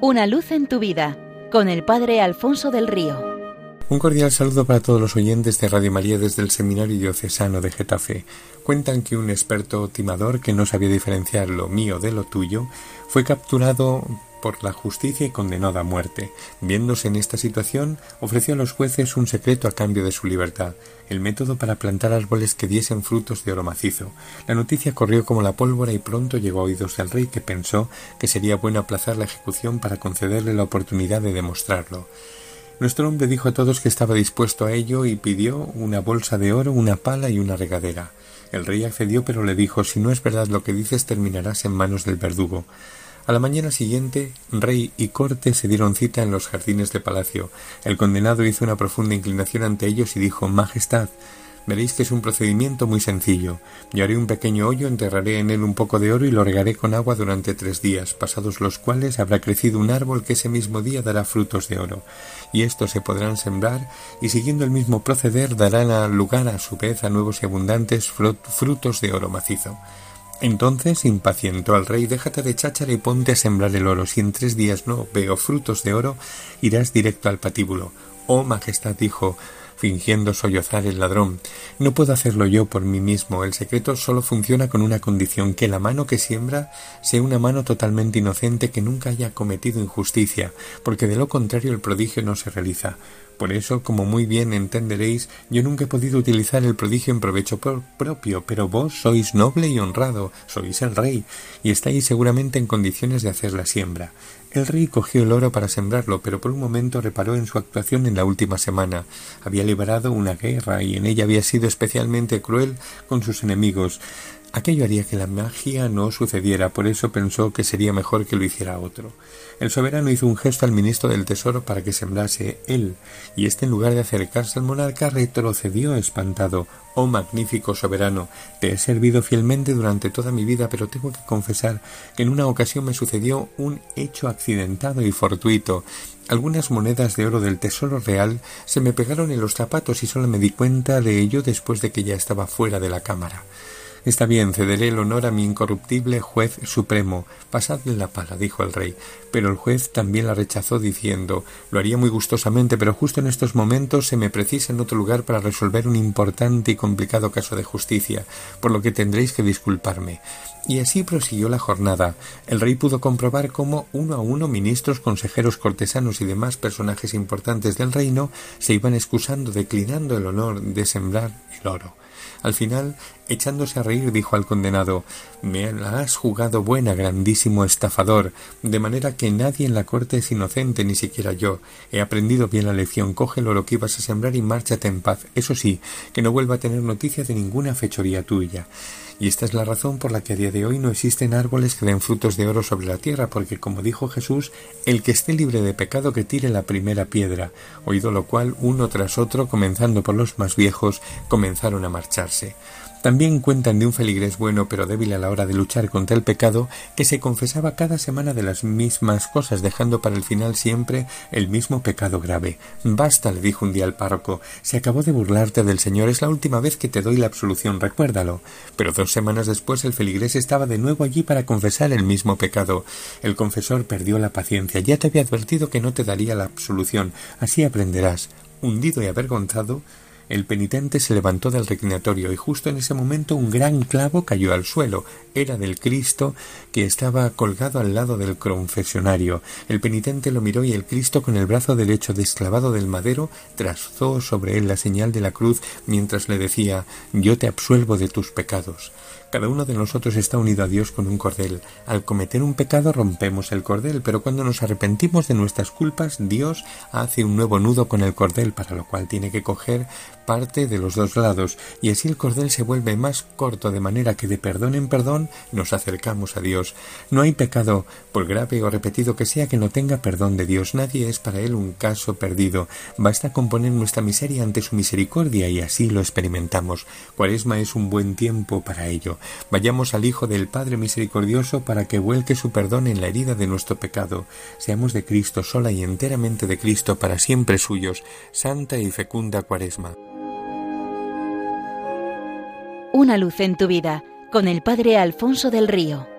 Una luz en tu vida con el Padre Alfonso del Río. Un cordial saludo para todos los oyentes de Radio María desde el Seminario Diocesano de Getafe. Cuentan que un experto timador que no sabía diferenciar lo mío de lo tuyo fue capturado por la justicia y condenado a muerte. Viéndose en esta situación, ofreció a los jueces un secreto a cambio de su libertad, el método para plantar árboles que diesen frutos de oro macizo. La noticia corrió como la pólvora y pronto llegó a oídos del rey, que pensó que sería bueno aplazar la ejecución para concederle la oportunidad de demostrarlo. Nuestro hombre dijo a todos que estaba dispuesto a ello y pidió una bolsa de oro, una pala y una regadera. El rey accedió, pero le dijo si no es verdad lo que dices terminarás en manos del verdugo. A la mañana siguiente, rey y corte se dieron cita en los jardines de palacio. El condenado hizo una profunda inclinación ante ellos y dijo Majestad, veréis que es un procedimiento muy sencillo. Yo haré un pequeño hoyo, enterraré en él un poco de oro y lo regaré con agua durante tres días, pasados los cuales habrá crecido un árbol que ese mismo día dará frutos de oro. Y estos se podrán sembrar y siguiendo el mismo proceder darán lugar a su vez a nuevos y abundantes frutos de oro macizo. Entonces impacientó al rey déjate de cháchara y ponte a sembrar el oro. Si en tres días no veo frutos de oro, irás directo al patíbulo. Oh Majestad dijo, fingiendo sollozar el ladrón. No puedo hacerlo yo por mí mismo. El secreto solo funciona con una condición, que la mano que siembra sea una mano totalmente inocente que nunca haya cometido injusticia, porque de lo contrario el prodigio no se realiza. Por eso, como muy bien entenderéis, yo nunca he podido utilizar el prodigio en provecho propio, pero vos sois noble y honrado, sois el rey, y estáis seguramente en condiciones de hacer la siembra. El rey cogió el oro para sembrarlo, pero por un momento reparó en su actuación en la última semana. Había liberado una guerra y en ella había sido especialmente cruel con sus enemigos. Aquello haría que la magia no sucediera, por eso pensó que sería mejor que lo hiciera otro. El soberano hizo un gesto al ministro del Tesoro para que sembrase él, y éste en lugar de acercarse al monarca retrocedió espantado. Oh magnífico soberano, te he servido fielmente durante toda mi vida, pero tengo que confesar que en una ocasión me sucedió un hecho accidentado y fortuito. Algunas monedas de oro del Tesoro Real se me pegaron en los zapatos y solo me di cuenta de ello después de que ya estaba fuera de la cámara. Está bien, cederé el honor a mi incorruptible juez supremo. Pasadle la pala, dijo el rey. Pero el juez también la rechazó, diciendo Lo haría muy gustosamente, pero justo en estos momentos se me precisa en otro lugar para resolver un importante y complicado caso de justicia, por lo que tendréis que disculparme. Y así prosiguió la jornada. El rey pudo comprobar cómo uno a uno ministros, consejeros, cortesanos y demás personajes importantes del reino se iban excusando, declinando el honor de sembrar el oro. Al final, echándose a reír, dijo al condenado Me la has jugado buena, grandísimo estafador, de manera que nadie en la corte es inocente, ni siquiera yo. He aprendido bien la lección, coge el oro que ibas a sembrar y márchate en paz. Eso sí, que no vuelva a tener noticia de ninguna fechoría tuya. Y esta es la razón por la que a día de hoy no existen árboles que den frutos de oro sobre la tierra, porque como dijo Jesús, el que esté libre de pecado que tire la primera piedra. Oído lo cual, uno tras otro, comenzando por los más viejos, comenzaron a También cuentan de un feligrés bueno pero débil a la hora de luchar contra el pecado que se confesaba cada semana de las mismas cosas dejando para el final siempre el mismo pecado grave. Basta, le dijo un día al párroco, se acabó de burlarte del Señor, es la última vez que te doy la absolución, recuérdalo. Pero dos semanas después el feligrés estaba de nuevo allí para confesar el mismo pecado. El confesor perdió la paciencia, ya te había advertido que no te daría la absolución, así aprenderás. Hundido y avergonzado, el penitente se levantó del reclinatorio y justo en ese momento un gran clavo cayó al suelo. Era del Cristo que estaba colgado al lado del confesionario. El penitente lo miró y el Cristo con el brazo derecho desclavado del madero trazó sobre él la señal de la cruz mientras le decía Yo te absuelvo de tus pecados. Cada uno de nosotros está unido a Dios con un cordel. Al cometer un pecado rompemos el cordel, pero cuando nos arrepentimos de nuestras culpas, Dios hace un nuevo nudo con el cordel, para lo cual tiene que coger parte de los dos lados, y así el cordel se vuelve más corto, de manera que de perdón en perdón nos acercamos a Dios. No hay pecado, por grave o repetido que sea, que no tenga perdón de Dios. Nadie es para él un caso perdido. Basta con poner nuestra miseria ante su misericordia y así lo experimentamos. Cuaresma es un buen tiempo para ello. Vayamos al Hijo del Padre misericordioso para que vuelque su perdón en la herida de nuestro pecado. Seamos de Cristo, sola y enteramente de Cristo, para siempre suyos. Santa y fecunda Cuaresma. Una luz en tu vida con el Padre Alfonso del Río.